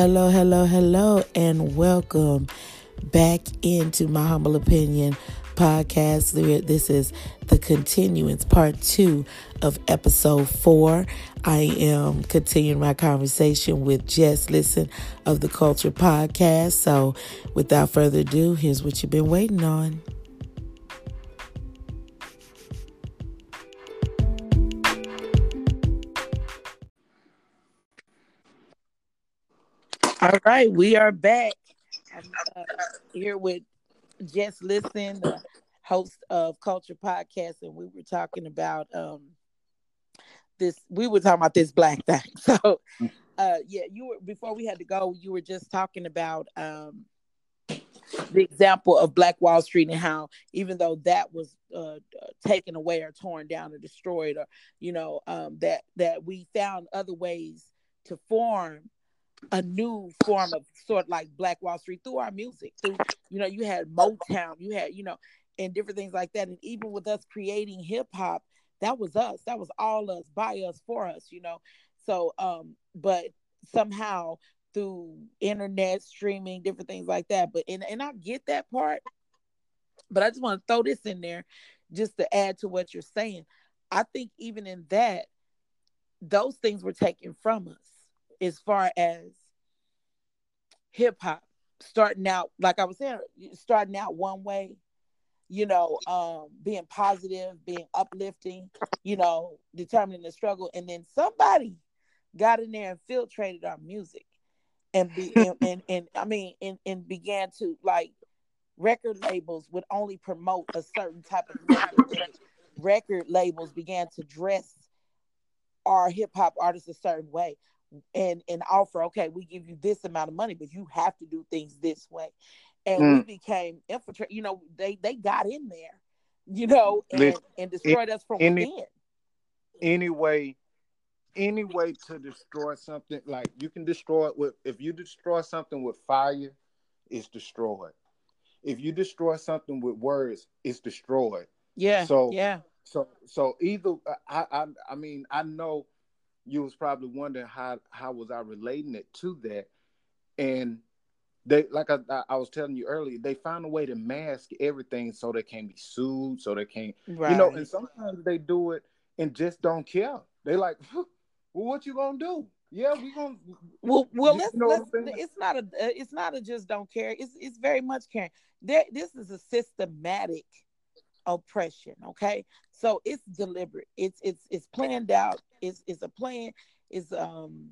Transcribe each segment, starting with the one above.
Hello, hello, hello, and welcome back into my humble opinion podcast. This is the continuance, part two of episode four. I am continuing my conversation with Jess Listen of the Culture Podcast. So, without further ado, here's what you've been waiting on. All right, we are back. I'm uh, here with Jess Listen, the host of Culture Podcast, and we were talking about um this. We were talking about this black thing. So, uh, yeah, you were before we had to go. You were just talking about um the example of Black Wall Street and how even though that was uh, taken away or torn down or destroyed, or you know um, that that we found other ways to form a new form of sort of like Black Wall Street through our music. Through you know, you had Motown, you had you know, and different things like that. And even with us creating hip hop, that was us. That was all us, by us, for us. You know. So, um, but somehow through internet streaming, different things like that. But and and I get that part, but I just want to throw this in there just to add to what you're saying. I think even in that, those things were taken from us as far as hip hop starting out like I was saying starting out one way you know um being positive being uplifting you know determining the struggle. And then somebody got in there and filtrated our music and be and, and, and I mean and, and began to like record labels would only promote a certain type of music. Record labels began to dress our hip hop artists a certain way and and offer okay we give you this amount of money but you have to do things this way. And mm. we became infiltrated you know they they got in there you know and, Listen, and destroyed us from any, within. anyway any way to destroy something like you can destroy it with if you destroy something with fire it's destroyed. If you destroy something with words it's destroyed. Yeah so yeah. so so either i i, I mean i know you was probably wondering how how was I relating it to that, and they like I, I was telling you earlier, they found a way to mask everything so they can't be sued, so they can't, right. you know. And sometimes they do it and just don't care. They like, well, what you gonna do? Yeah, we gonna. Well, well, let's, let's it's not a it's not a just don't care. It's it's very much caring. There, this is a systematic oppression. Okay, so it's deliberate. It's it's it's planned out. It's it's a plan. It's um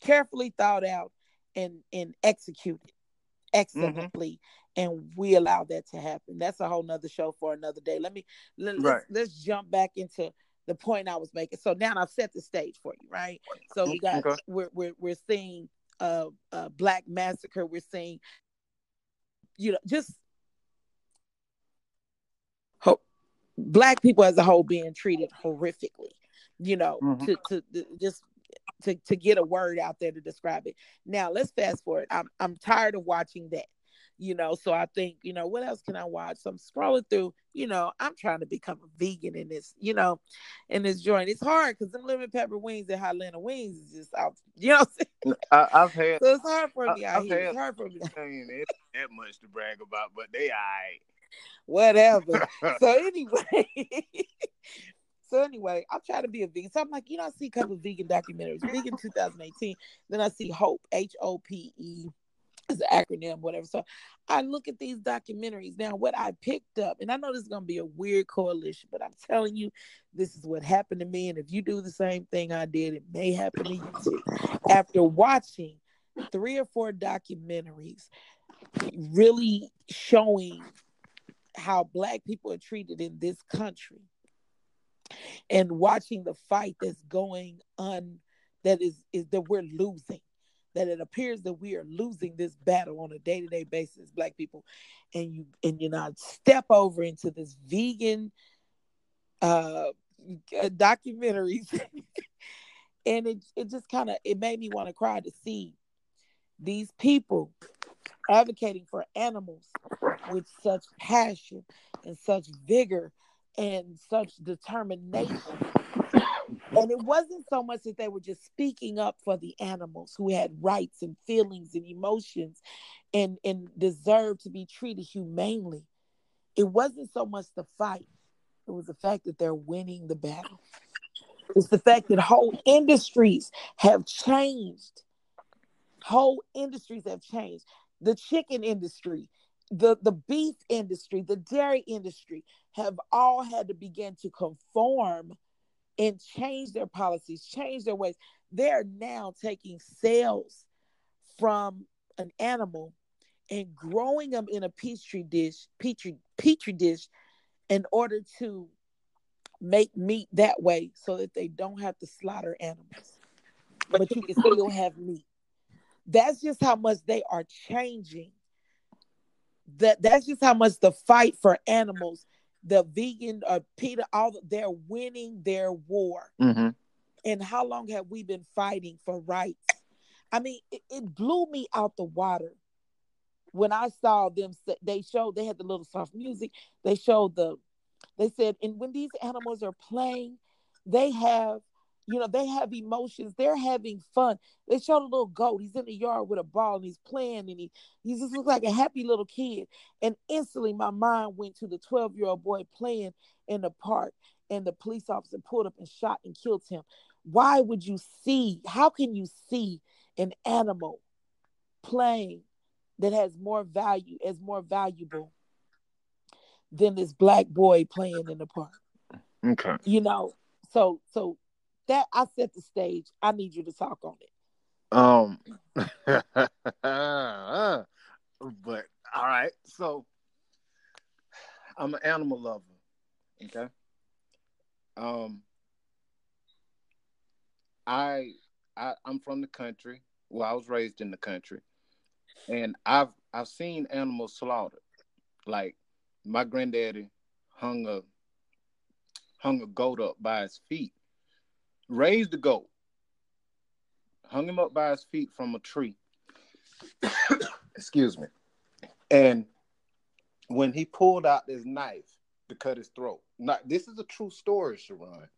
carefully thought out and and executed excellently. Mm-hmm. And we allow that to happen. That's a whole nother show for another day. Let me let, right. let's, let's jump back into the point I was making. So now I've set the stage for you, right? So we got okay. we're we're we're seeing a, a black massacre. We're seeing, you know, just black people as a whole being treated horrifically you know mm-hmm. to, to, to just to, to get a word out there to describe it. Now let's fast forward. I'm i'm tired of watching that you know so i think you know what else can i watch? So i'm scrolling through you know i'm trying to become a vegan in this you know in this joint. It's hard because them lemon pepper wings and Hotlanta wings is just out you know I, have had so it's hard for me I, out here. it's hard for me. It that much to brag about but they all right whatever. so anyway, so anyway, I'm trying to be a vegan. So I'm like, you know, I see a couple of vegan documentaries. Vegan 2018. Then I see Hope, H O P E, as an acronym, whatever. So I look at these documentaries. Now, what I picked up, and I know this is gonna be a weird coalition, but I'm telling you, this is what happened to me. And if you do the same thing I did, it may happen to you too. After watching three or four documentaries really showing how black people are treated in this country and watching the fight that's going on that is is that we're losing that it appears that we are losing this battle on a day-to-day basis black people. And you and you know step over into this vegan uh documentaries. And it, it just kind of it made me want to cry to see these people advocating for animals with such passion and such vigor and such determination And it wasn't so much that they were just speaking up for the animals who had rights and feelings and emotions and, and deserved to be treated humanely. It wasn't so much the fight, it was the fact that they're winning the battle. It's the fact that whole industries have changed. Whole industries have changed. The chicken industry, the, the beef industry, the dairy industry have all had to begin to conform and change their policies, change their ways. They're now taking cells from an animal and growing them in a petri dish, petri petri dish, in order to make meat that way, so that they don't have to slaughter animals, but you can still have meat. That's just how much they are changing. That that's just how much the fight for animals the vegan uh, Peter, all they're winning their war. Mm-hmm. And how long have we been fighting for rights? I mean, it, it blew me out the water when I saw them. They showed they had the little soft music. They showed the. They said, and when these animals are playing, they have you know, they have emotions. They're having fun. They showed a little goat. He's in the yard with a ball and he's playing and he, he just looks like a happy little kid. And instantly my mind went to the 12 year old boy playing in the park and the police officer pulled up and shot and killed him. Why would you see, how can you see an animal playing that has more value, as more valuable than this black boy playing in the park? Okay. You know, so so that I set the stage. I need you to talk on it. Um, but all right. So I'm an animal lover. Okay. Um, I, I I'm from the country. Well, I was raised in the country, and I've I've seen animals slaughtered. Like my granddaddy hung a hung a goat up by his feet raised the goat, hung him up by his feet from a tree. Excuse me. And when he pulled out this knife to cut his throat, not this is a true story, Sharon.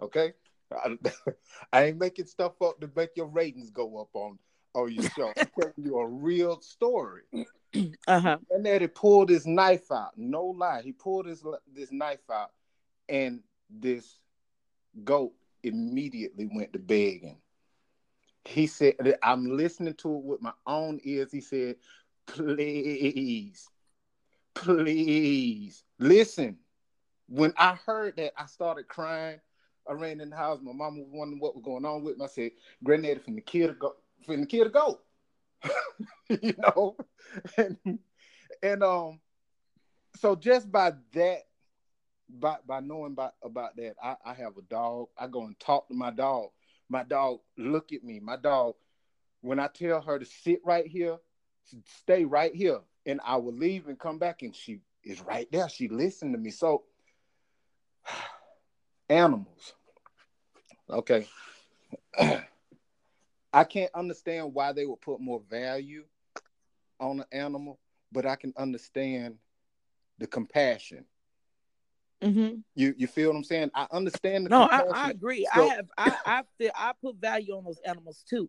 Okay, I, I ain't making stuff up to make your ratings go up on on your show. I'm telling you a real story. Uh-huh. And then he pulled his knife out. No lie, he pulled his this knife out, and this goat immediately went to begging. He said, I'm listening to it with my own ears. He said, please, please listen. When I heard that, I started crying. I ran in the house. My mom was wondering what was going on with me. I said, Granddaddy, from the kid to go, from the kid to go. you know? And, and um, so just by that by by knowing about about that, I, I have a dog. I go and talk to my dog. My dog look at me. My dog, when I tell her to sit right here, stay right here, and I will leave and come back, and she is right there. She listened to me. So animals. Okay. I can't understand why they would put more value on an animal, but I can understand the compassion Mm-hmm. You you feel what I'm saying? I understand. The. No, I, I, agree. So, I have I I feel I put value on those animals too.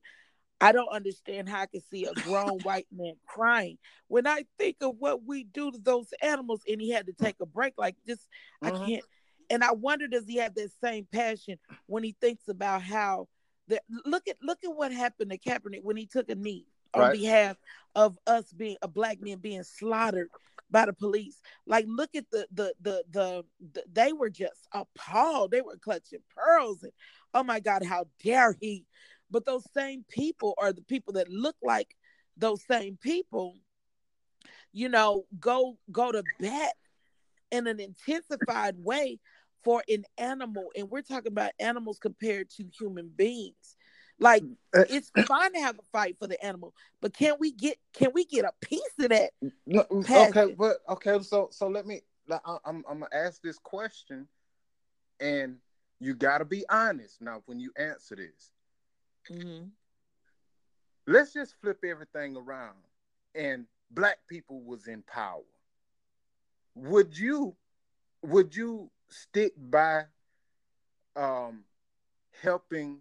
I don't understand how I can see a grown white man crying when I think of what we do to those animals, and he had to take a break like this. Uh-huh. I mm-hmm. can't. And I wonder, does he have that same passion when he thinks about how the look at look at what happened to Kaepernick when he took a knee on right. behalf of us being a black man being slaughtered by the police. Like, look at the the the the, the they were just appalled. They were clutching pearls and oh my God, how dare he? But those same people are the people that look like those same people, you know, go go to bat in an intensified way for an animal. And we're talking about animals compared to human beings. Like uh, it's fine to have a fight for the animal, but can we get can we get a piece of that? No, okay, but okay, so so let me. I'm I'm gonna ask this question, and you got to be honest now when you answer this. Mm-hmm. Let's just flip everything around, and black people was in power. Would you would you stick by um helping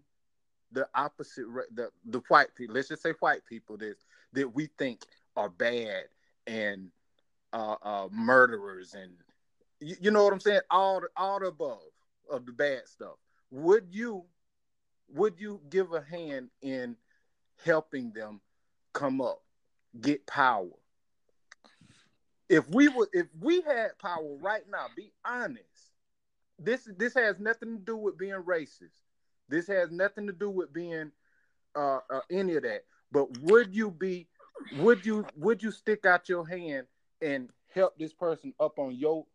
the opposite the the white people. Let's just say white people that that we think are bad and uh, uh, murderers and you, you know what I'm saying. All all the above of the bad stuff. Would you would you give a hand in helping them come up, get power? If we would, if we had power right now, be honest. This this has nothing to do with being racist. This has nothing to do with being uh, uh, any of that. But would you be, would you would you stick out your hand and help this person up on your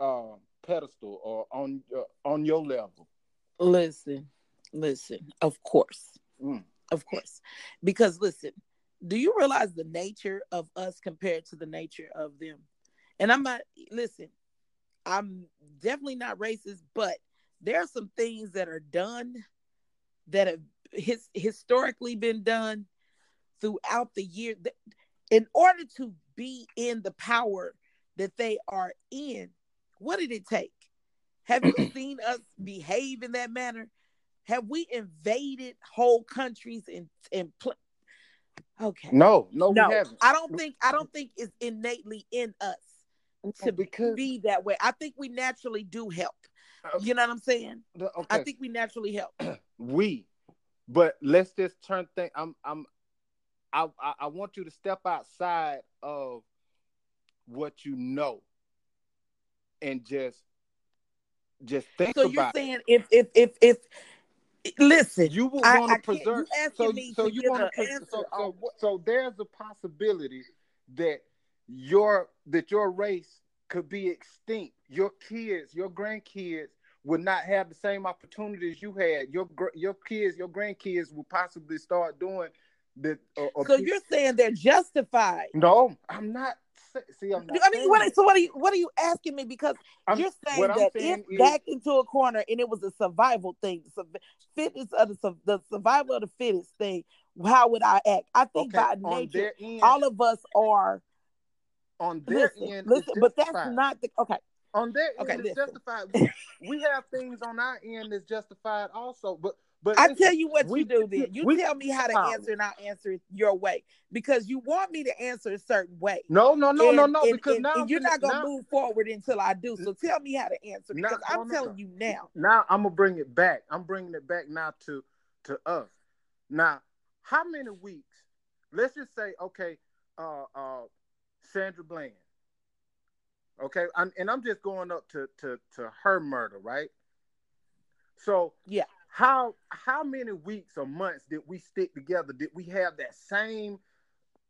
uh, pedestal or on uh, on your level? Listen, listen. Of course, Mm. of course, because listen. Do you realize the nature of us compared to the nature of them? And I'm not. Listen, I'm definitely not racist, but there are some things that are done that have his, historically been done throughout the year. In order to be in the power that they are in, what did it take? Have you seen us behave in that manner? Have we invaded whole countries and and pl- okay? No, no, no. I don't think I don't think it's innately in us to because be that way. I think we naturally do help. You know what I'm saying? okay, I think we naturally help. we, but let's just turn thing. I'm I'm I, I I want you to step outside of what you know and just just think So you're about it. saying if if if if listen, You would want to preserve. So, so you want to. answer So, so, so there's a possibility that your that your race could be extinct. Your kids, your grandkids, would not have the same opportunities you had. Your your kids, your grandkids will possibly start doing the. Or, or so you're saying they're justified. no, I'm not. See, I'm not. I mean, what? So what are you? What are you asking me? Because I'm- you're saying that saying is- backed into a corner and it was a survival thing, the surv- fitness of the, the survival of the fittest thing, how would I act? I think okay, by nature, end, all of us are. On their Listen, end, listen, but that's not the okay. on their Okay, end it's justified. We, have things on our end that's justified also, but but I tell you what we- you do then. You we- tell me how to power. answer and I'll answer it your way because you want me to answer a certain way. no no no no And- no and- because and- now and you're not gonna now, move forward until I do. So tell me how to answer because no, I'm no, telling no. you now. now I'm gonna bring it back. I'm bringing it back now to to us. Now, how many weeks? Let's just say okay, uh uh Sandra Bland. Okay, I'm, and I'm just going up to to to her murder, right? So Yeah. how how many weeks or months did we stick together? Did we have that same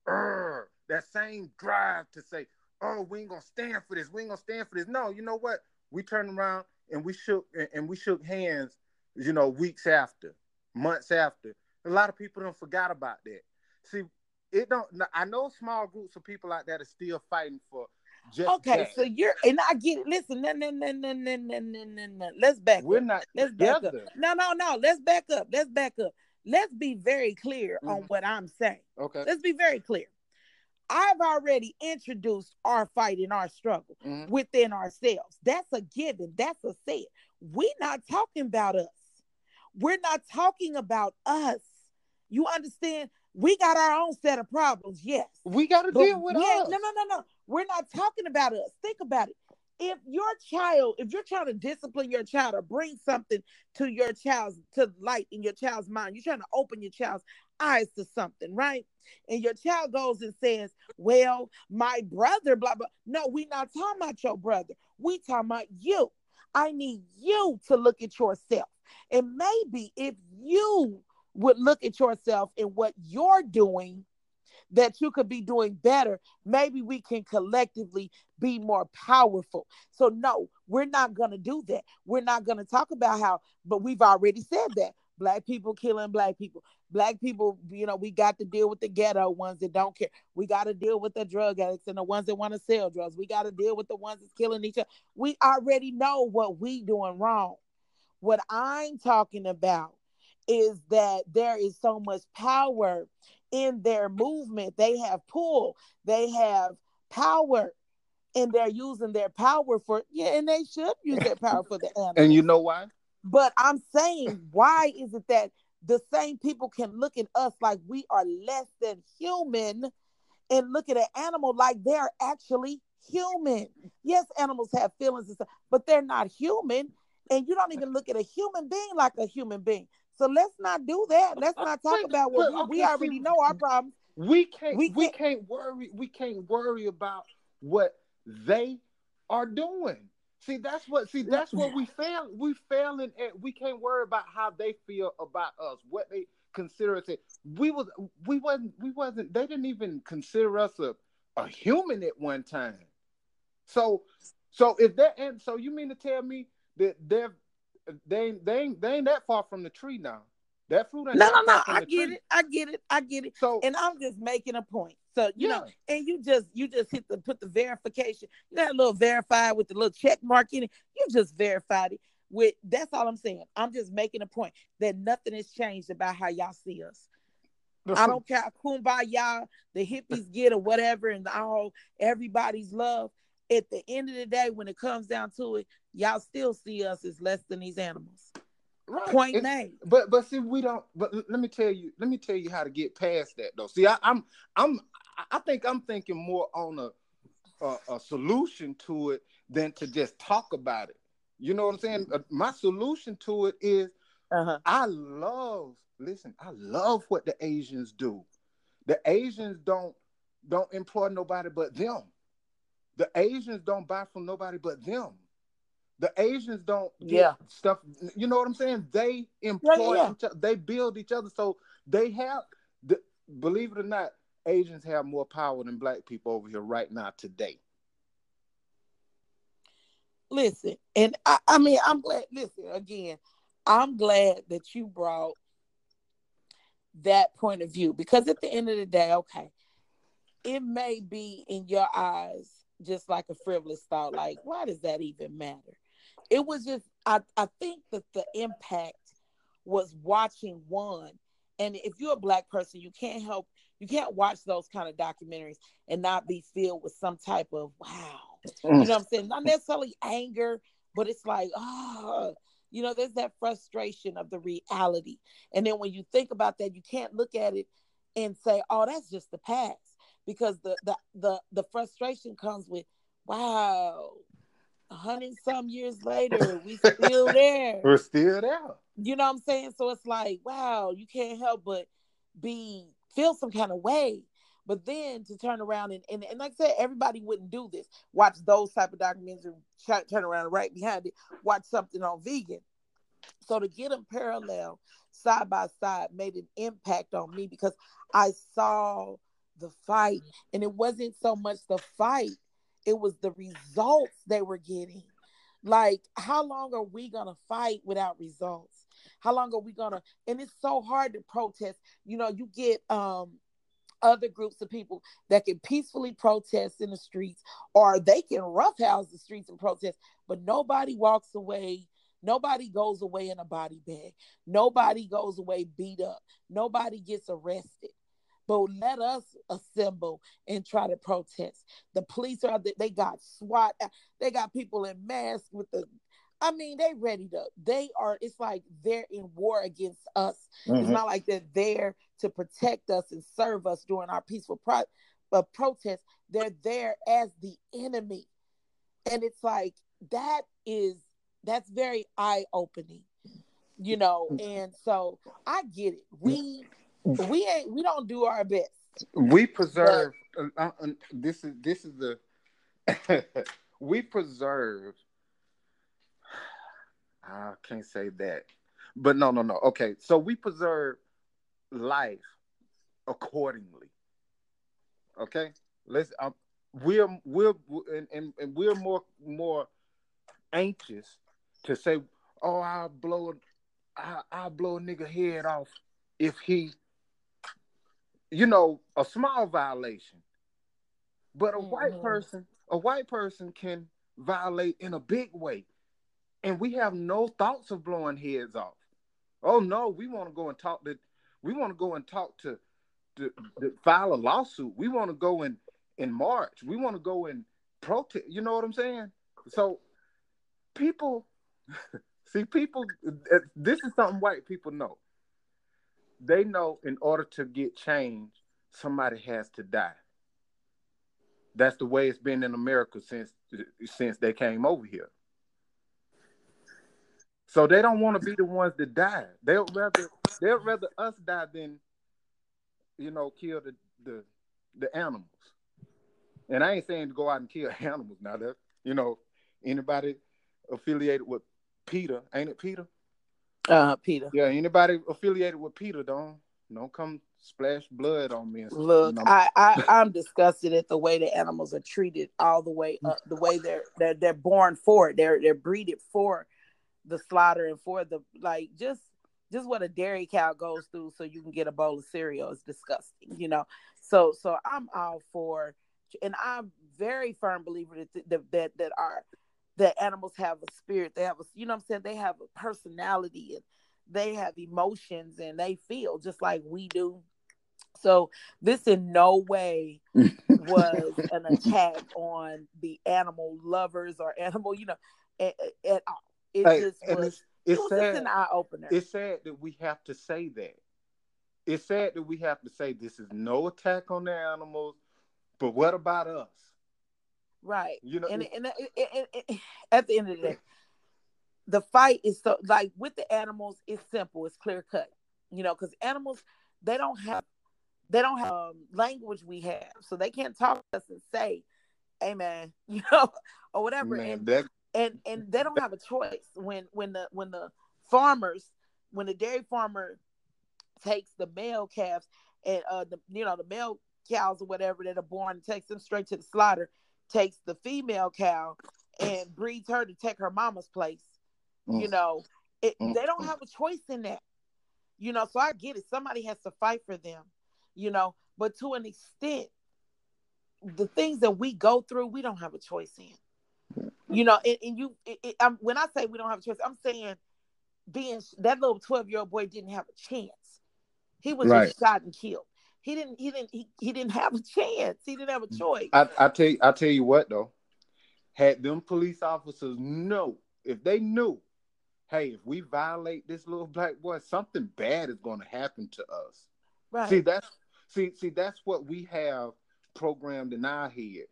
"Urgh," that same drive to say, "Oh, we ain't gonna stand for this. We ain't gonna stand for this." No, you know what? We turned around and we shook and- and we shook hands. You know, weeks after, months after. A lot of people don't forgot about that. See, it don't. I know small groups of people out there are still fighting for just Okay, that. so you're and I get it. Listen, no, no, no, no, no, no, no, no. Let's back We're up. not Let's back up. No, no, no. Let's back up. Let's back up. Let's be very clear on Mhm. what I'm saying. Okay. Let's be very clear. I've already introduced our fight and our struggle Mhm. within ourselves. That's a given. That's a set. We're not talking about us. We're not talking about us. You understand? We got our own set of problems, yes. We got to deal with us. No, no, no, no. We're not talking about us. Think about it. If your child, if you're trying to discipline your child or bring something to your child's to light in your child's mind, you're trying to open your child's eyes to something, right? And your child goes and says, Well, my brother, blah blah. No, we not talking about your brother. We talking about you. I need you to look at yourself. And maybe if you would look at yourself and what you're doing that you could be doing better, maybe we can collectively be more powerful. So, no, we're not going to do that. We're not going to talk about how, but we've already said that black people killing black people. Black people, you know, we got to deal with the ghetto ones that don't care. We got to deal with the drug addicts and the ones that want to sell drugs. We got to deal with the ones that's killing each other. We already know what we doing wrong. What I'm talking about is that there is so much power in their movement. They have pull, they have power, and they're using their power for yeah, and they should use their power for the animals. And you know why? But I'm saying, why is it that the same people can look at us like we are less than human and look at an animal like they're actually human? Yes, animals have feelings and stuff, but they're not human. And you don't even look at a human being like a human being. So let's not do that. Let's not talk about what we, we already know our problems. We can't we can't, we can't worry we can't worry about what they are doing. See, that's what see that's what we fail we failing at we can't worry about how they feel about us, what they consider us. We was we wasn't we wasn't they didn't even consider us a, a human at one time. So so if that and so you mean to tell me that they're they ain't, they ain't, they ain't that far from the tree now. That fruit ain't no, no, no. I get tree. it. I get it. I get it. So, and I'm just making a point. So you yeah. know, and you just you just hit the put the verification. You got a little verified with the little check mark in it. You just verified it with. That's all I'm saying. I'm just making a point that nothing has changed about how y'all see us. I don't care kumbaya the hippies get or whatever, and all everybody's love. At the end of the day, when it comes down to it, y'all still see us as less than these animals. Right. Point name. But but see, we don't. But let me tell you. Let me tell you how to get past that though. See, I, I'm I'm I think I'm thinking more on a, a, a solution to it than to just talk about it. You know what I'm saying? Uh, my solution to it is uh-huh. I love. Listen, I love what the Asians do. The Asians don't don't employ nobody but them. The Asians don't buy from nobody but them. The Asians don't yeah stuff. You know what I'm saying? They employ yeah, yeah. each other. They build each other. So they have. The, believe it or not, Asians have more power than black people over here right now today. Listen, and I, I mean, I'm glad. Listen again. I'm glad that you brought that point of view because at the end of the day, okay, it may be in your eyes just like a frivolous thought, like, why does that even matter? It was just I, I think that the impact was watching one. And if you're a black person you can't help you can't watch those kind of documentaries and not be filled with some type of wow. You know what i'm saying? Not necessarily anger but it's like oh you know there's that frustration of the reality. And then when you think about that you can't look at it and say oh that's just the past. Because the the the, the frustration comes with wow a hundred some years later, we still there. We're still there. You know what I'm saying? So it's like, wow, you can't help but be feel some kind of way. But then to turn around and, and, and like I said, everybody wouldn't do this. Watch those type of documentaries and turn around right behind it. Watch something on vegan. So to get them parallel side by side made an impact on me because I saw the fight, and it wasn't so much the fight it was the results they were getting. Like, how long are we gonna fight without results? How long are we gonna? And it's so hard to protest. You know, you get um other groups of people that can peacefully protest in the streets, or they can roughhouse the streets and protest, but nobody walks away. Nobody goes away in a body bag. Nobody goes away beat up. Nobody gets arrested but let us assemble and try to protest. The police are they got SWAT, they got people in masks with the I mean, they ready to. They are. It's like they're in war against us. Mm-hmm. It's not like they're there to protect us and serve us during our peaceful pro- uh, protest. They're there as the enemy, and it's like that is that's very eye opening, you know. Mm. And so I get it. We we ain't we don't do our best. We preserve. But, uh, uh, this is this is the we preserve. I can't say that, but no, no, no. Okay, so we preserve life accordingly. Okay, let's. Um, we're we're and, and, and we're more more anxious to say, "Oh, I'll blow, I I'll blow a nigga head off if he you know, a small violation. But a mm-hmm. white person, a white person can violate in a big way. And we have no thoughts of blowing heads off. Oh no, we want to go and talk to we want to go and talk to, to, to file a lawsuit. We want to go in in March. We want to go and protest. You know what I'm saying? So people See, people, uh, this is something white people know. They know in order to get change, somebody has to die. That's the way it's been in America since since they came over here. So they don't want to be the ones that die. They'll rather they'll rather us die than you know kill the the, the animals. And I ain't saying to go out and kill animals now. That you know anybody affiliated with Peter, ain't it PETA? Uh, PETA. Yeah, anybody affiliated with Peter, don't don't come splash blood on me. Look. I, I I'm disgusted at the way the animals are treated all the way up, the way they're they're they're born for it. They're they're breeded for the slaughter and for the like just just what a dairy cow goes through so you can get a bowl of cereal is disgusting, you know. So so I'm all for and I'm very firm believer that that that, that our that animals have a spirit. They have a you know I'm saying they have a personality and they have emotions and they feel just like we do. So this in no way was an attack on the animal lovers or animal, you know, at, at all. It hey, just was, it's, it's it was sad. an eye opener. It's sad that we have to say that. It's sad that we have to say this is no attack on the animals, but what about us? Right. You know, and, and, and, and at the end of the day, the fight is so like with the animals, it's simple, it's clear cut. You know, because animals they don't have they don't have um, language we have, so they can't talk to us and say, "Amen," you know, or whatever. Man, and that, and and they don't have a choice when when the when the farmers when the dairy farmer takes the male calves and uh the you know the male cows or whatever that are born and takes them straight to the slaughter takes the female cow and breeds her to take her mama's place mm. you know it, mm. they don't have a choice in that you know so i get it somebody has to fight for them you know but to an extent the things that we go through we don't have a choice in you know, and, and you, it, it, when I say we don't have a choice, I'm saying being that little 12 year old boy didn't have a chance. He was right. just shot and killed. He didn't. He didn't. He, he didn't have a chance. He didn't have a mm. choice. I, I tell you. I tell you what though. Had them police officers know, if they knew, hey, if we violate this little black boy, something bad is going to happen to us. Right. See that's see see that's what we have programmed in our head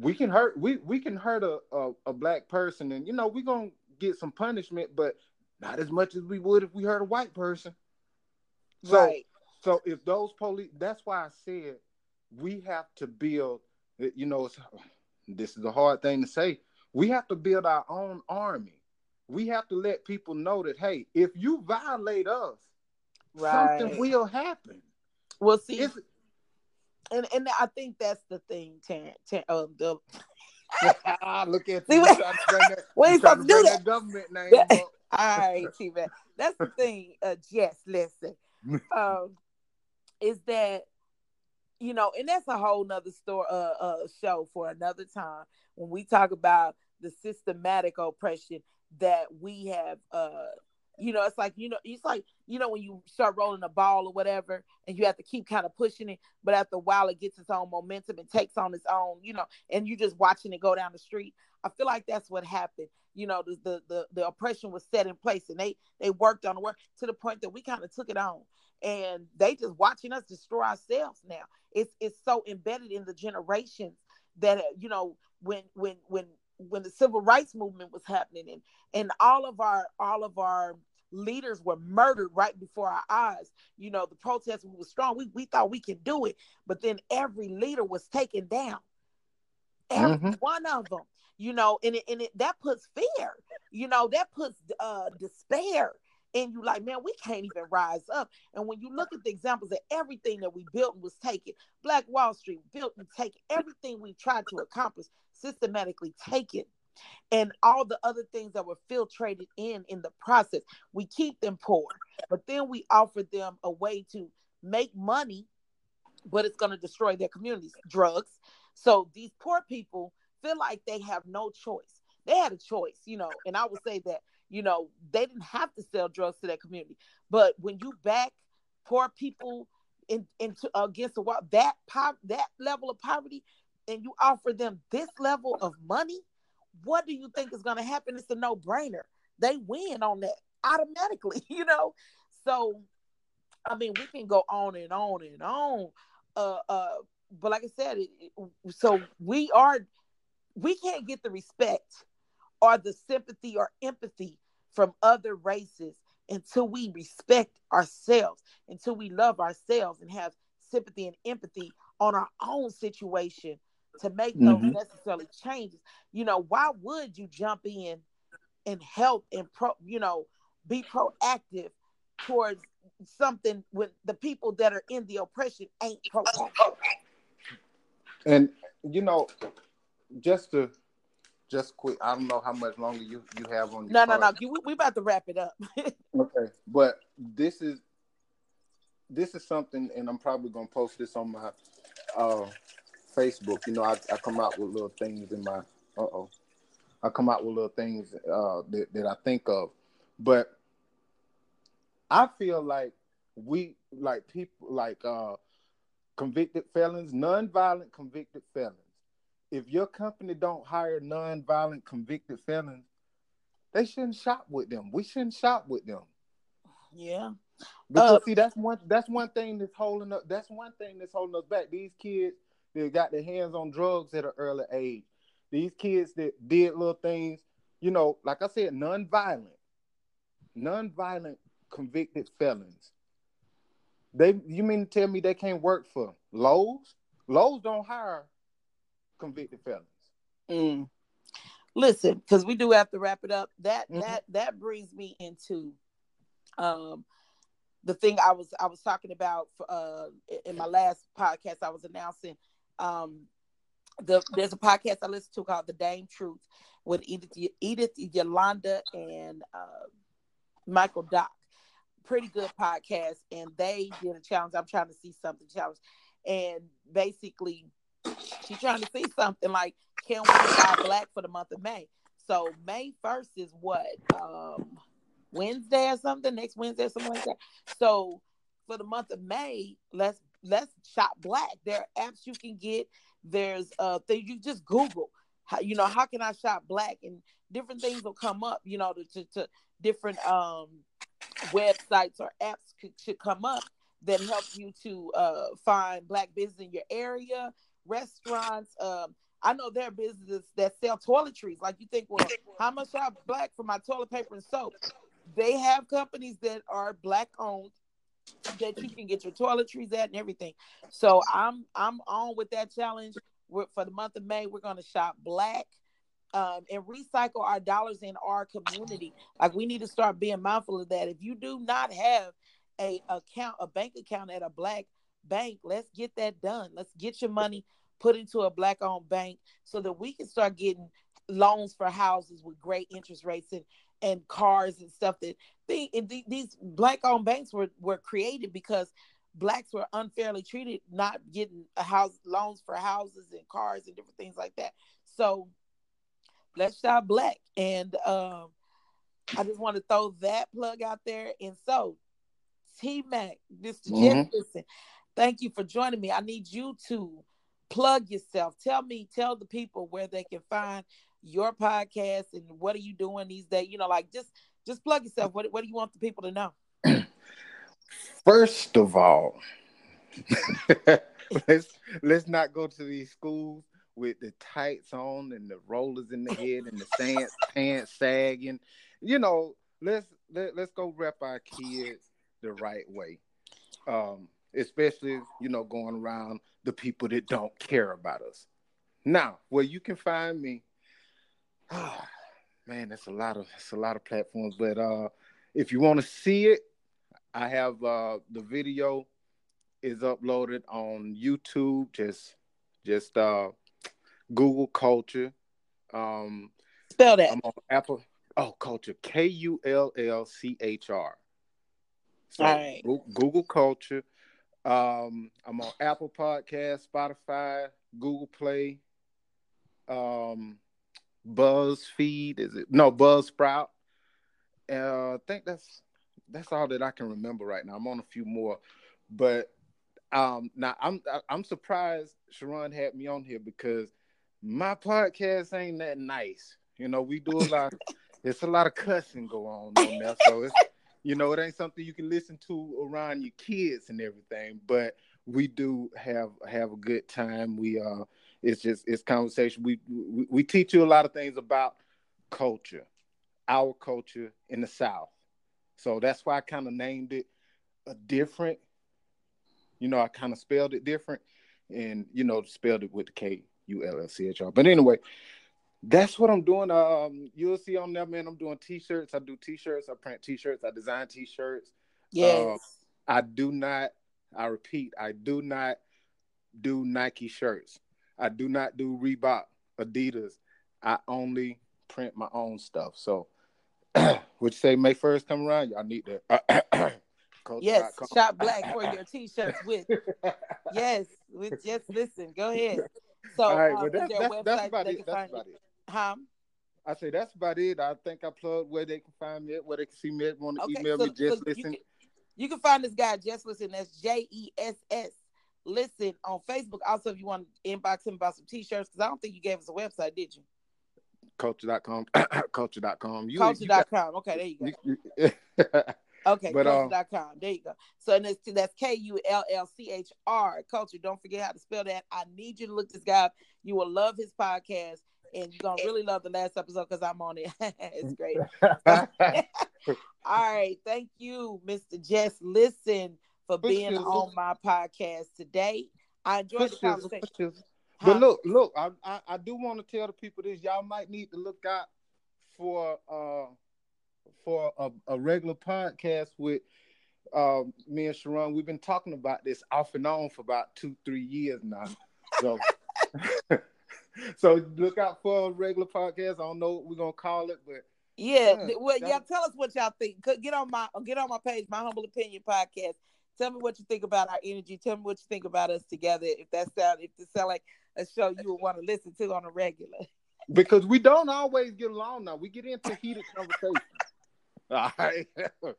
we can hurt we we can hurt a, a, a black person and you know we're gonna get some punishment but not as much as we would if we hurt a white person so right. So if those police that's why i said we have to build you know this is a hard thing to say we have to build our own army we have to let people know that hey if you violate us right. something will happen well see it's, and and I think that's the thing, Terrence. Ter- um, the Look at you. Wait, wait, supposed to do that. government name. All right, T-Man. That's the thing. Uh, Jess, listen. Um, is that you know, and that's a whole nother story, uh, uh, show for another time when we talk about the systematic oppression that we have uh you know, it's like you know, it's like you know when you start rolling a ball or whatever, and you have to keep kind of pushing it, but after a while it gets its own momentum and takes on its own, you know, and you're just watching it go down the street. I feel like that's what happened. You know, the the the, the oppression was set in place, and they they worked on the work to the point that we kind of took it on, and they just watching us destroy ourselves now. It's it's so embedded in the generations that uh, you know when when when when the civil rights movement was happening and and all of our all of our leaders were murdered right before our eyes. You know, the protest was strong. We, we thought we could do it, but then every leader was taken down. Every mm-hmm. one of them, you know, and it, and it that puts fear, you know, that puts uh despair and you like, man, we can't even rise up. And when you look at the examples of everything that we built and was taken, Black Wall Street built and taken, everything we tried to accomplish systematically taken and all the other things that were filtrated in in the process. We keep them poor, but then we offer them a way to make money, but it's going to destroy their communities. Drugs. So these poor people feel like they have no choice. They had a choice, you know, and I would say that, you know, they didn't have to sell drugs to that community. But when you back poor people in, into against the wall, that pop, that level of poverty, and you offer them this level of money, what do you think is going to happen? It's a no brainer. they win on that automatically, you know. So, I mean, we can go on and on and on. Uh, uh, but like I said, it, it, so we are, we can't get the respect or the sympathy or empathy from other races until we respect ourselves, until we love ourselves and have sympathy and empathy on our own situation to make mm-hmm. those necessary changes. You know, why would you jump in and help and pro, you know, be proactive towards something when the people that are in the oppression ain't proactive? And you know, just to just quick, I don't know how much longer you you have on. no, no, no. We we about to wrap it up. okay, but this is this is something, and I'm probably gonna post this on my uh, Facebook. You know, I, I come out with little things in my. Uh oh. I come out with little things uh, that that I think of, but I feel like we like people like uh, convicted felons, non-violent convicted felons. If your company don't hire non-violent convicted felons, they shouldn't shop with them. We shouldn't shop with them. Yeah. Because uh, see, that's one that's one thing that's holding up. That's one thing that's holding us back. These kids that got their hands on drugs at an early age. These kids that did little things, you know, like I said, non-violent, non-violent convicted felons. They, you mean to tell me they can't work for Lowe's? Lowe's don't hire convicted felons. Mm. Listen, because we do have to wrap it up. That mm-hmm. that that brings me into um the thing I was I was talking about uh, in my last podcast. I was announcing um, the there's a podcast I listen to called The Dame Truth with Edith Edith Yolanda and uh, Michael Dock. Pretty good podcast, and they did a challenge. I'm trying to see something challenge, and basically, she's trying to see something like, can we buy black for the month of May? So May first is what um, Wednesday or something, next Wednesday or something like that. So for the month of May, let's let's shop black. There are apps you can get. There's uh things you just Google. How you know how can I shop black and different things will come up. You know to, to, to different um websites or apps could, should come up that help you to uh find black business in your area, restaurants. Um, I know there are businesses that sell toiletries. Like you think, well, how much I black for my toilet paper and soap? they have companies that are black owned that you can get your toiletries at and everything. So I'm I'm on with that challenge. We're, for the month of May, we're going to shop black um, and recycle our dollars in our community. Like we need to start being mindful of that. If you do not have a account, a bank account at a black bank, let's get that done. Let's get your money put into a black owned bank so that we can start getting loans for houses with great interest rates and and cars and stuff that these black owned banks were, were created because blacks were unfairly treated, not getting a house loans for houses and cars and different things like that. So let's shop black. And um, I just want to throw that plug out there. And so T Mac, Mr. Mm-hmm. Jefferson, thank you for joining me. I need you to plug yourself. Tell me, tell the people where they can find your podcast and what are you doing these days? You know, like just just plug yourself. What what do you want the people to know? First of all, let's let's not go to these schools with the tights on and the rollers in the head and the pants pants sagging. You know, let's let, let's go rep our kids the right way. Um, especially you know going around the people that don't care about us. Now, where you can find me oh, man, that's a lot of that's a lot of platforms. But uh, if you want to see it, I have uh, the video is uploaded on YouTube. Just just uh, Google Culture. Um, Spell that. I'm on Apple. Oh, Culture. K U L L C H R. So, All right. Google Culture. Um, I'm on Apple Podcast, Spotify, Google Play. Um, BuzzFeed. Is it no Buzzsprout? Uh, I think that's that's all that I can remember right now. I'm on a few more, but um, now I'm I'm surprised Sharon had me on here because my podcast ain't that nice. You know, we do a lot. it's a lot of cussing go on on there. So it's you know, it ain't something you can listen to around your kids and everything, but we do have have a good time. We uh it's just it's conversation. We we, we teach you a lot of things about culture, our culture in the South. So that's why I kind of named it a different. You know, I kind of spelled it different, and you know, spelled it with the K U L L C H R. But anyway, that's what I'm doing. Um, you'll see on there, man. I'm doing t-shirts. I do t-shirts. I print t-shirts. I design t-shirts. Yes. Uh, I do not. I repeat. I do not do Nike shirts. I do not do Reebok, Adidas. I only print my own stuff. So, would you say May first come around? Y'all need to. Yes, shop black for your t-shirts with. yes, with just listen. Go ahead. So, All right, um, well, that's, that's, that's about it. That's about it. Huh? I say that's about it. I think I plugged where they can find me, at, where they can see me, at, want to Okay, email so, me. Just so listen. You can, you can find this guy Jess Listen. That's J E S S. Listen on Facebook. Also, if you want to inbox him about some t-shirts, because I don't think you gave us a website, did you? Kullchr.com. Kullchr.com. You, Kullchr.com. Okay, there you go. you got- Okay, But, um, kullchr.com. There you go. So and that's, that's K U L L C H R, culture. Don't forget how to spell that. I need you to look this guy up. You will love his podcast, and you're going to really love the last episode because I'm on it. it's great. All right. Thank you, Mr. Jess Listen, for being on my podcast today. I enjoyed the conversation. But look, look, I, I, I do want to tell the people this. Y'all might need to look out for uh for a, a regular podcast with uh, me and Sharon. We've been talking about this off and on for about two, three years now. So so look out for a regular podcast. I don't know what we're gonna call it, but Yeah, Yeah, well, yeah. Tell us what y'all think. Get on my get on my page, my humble opinion podcast. Tell me what you think about our energy. Tell me what you think about us together. If that sound if this sound like a show you would want to listen to on a regular. because we don't always get along now. We get into heated conversation. All right. All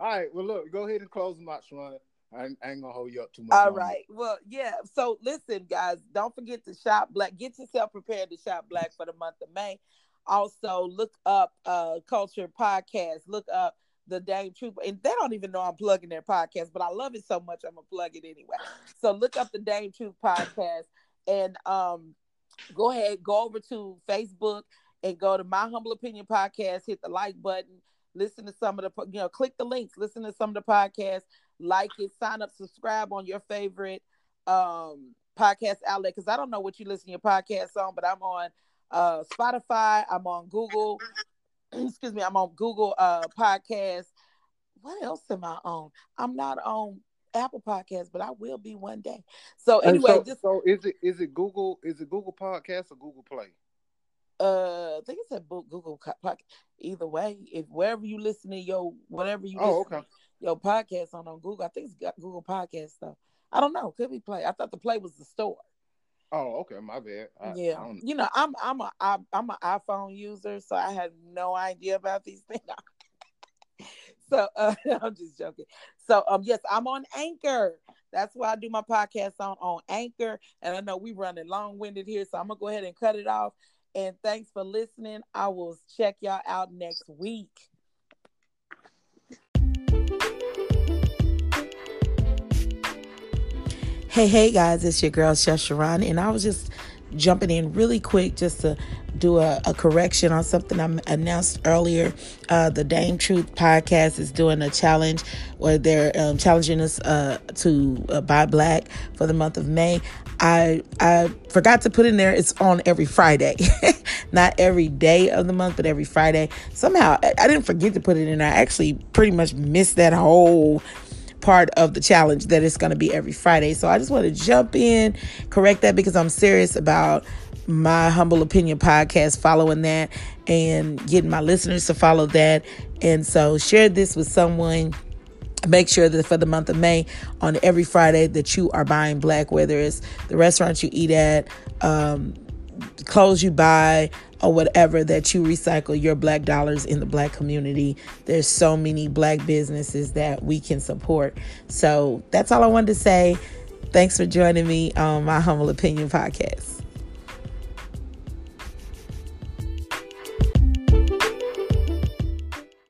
right. Well, look, go ahead and close them out, Sharon. I ain't, I ain't gonna hold you up too much. All longer. right. Well, yeah. So listen, guys, don't forget to shop black. Get yourself prepared to shop black for the month of May. Also, look up uh Kullchr Podcast. Look up the Dame Truth. And they don't even know I'm plugging their podcast, but I love it so much I'm gonna plug it anyway. So look up the Dame Truth podcast and um go ahead, go over to Facebook and go to my humble opinion podcast, hit the like button, listen to some of the you know, click the links, listen to some of the podcasts like it, sign up, subscribe on your favorite um podcast outlet. Cause I don't know what you listen to your podcast on, but I'm on uh Spotify, I'm on Google, excuse me, I'm on Google uh podcast. What else am I on? I'm not on Apple Podcast, but I will be one day. So anyway, so, just so is it is it Google is it Google Podcast or Google Play? Uh I think it's a book Google Podcast. Either way, if wherever you listen to your whatever you Oh, okay. your podcast on on Google, I think it's got Google Podcast stuff. I don't know. Could be Play. I thought the Play was the store. Oh, okay. My bad. I, yeah, I you know, I'm I'm a I- I'm an iPhone user, so I had no idea about these things. so uh, I'm just joking. So um, yes, I'm on Anchor. That's why I do my podcast on on Anchor. And I know we running long winded here, so I'm gonna go ahead and cut it off. And thanks for listening. I will check y'all out next week. Hey, hey guys, it's your girl Chef Sharon, and I was just jumping in really quick just to do a, a correction on something I announced earlier. Uh, the Dame Truth podcast is doing a challenge where they're um, challenging us uh, to uh, buy black for the month of May. I I forgot to put in there it's on every Friday, not every day of the month, but every Friday. Somehow I, I didn't forget to put it in. I actually pretty much missed that whole part of the challenge that it's going to be every Friday. So I just want to jump in, correct that because I'm serious about my humble opinion podcast following that and getting my listeners to follow that. And so share this with someone. Make sure that for the month of May, on every Friday, that you are buying black, whether it's the restaurant you eat at, um, clothes you buy or whatever that you recycle your black dollars in the black community. There's so many black businesses that we can support. So that's all i wanted to say. Thanks for joining me on my humble opinion podcast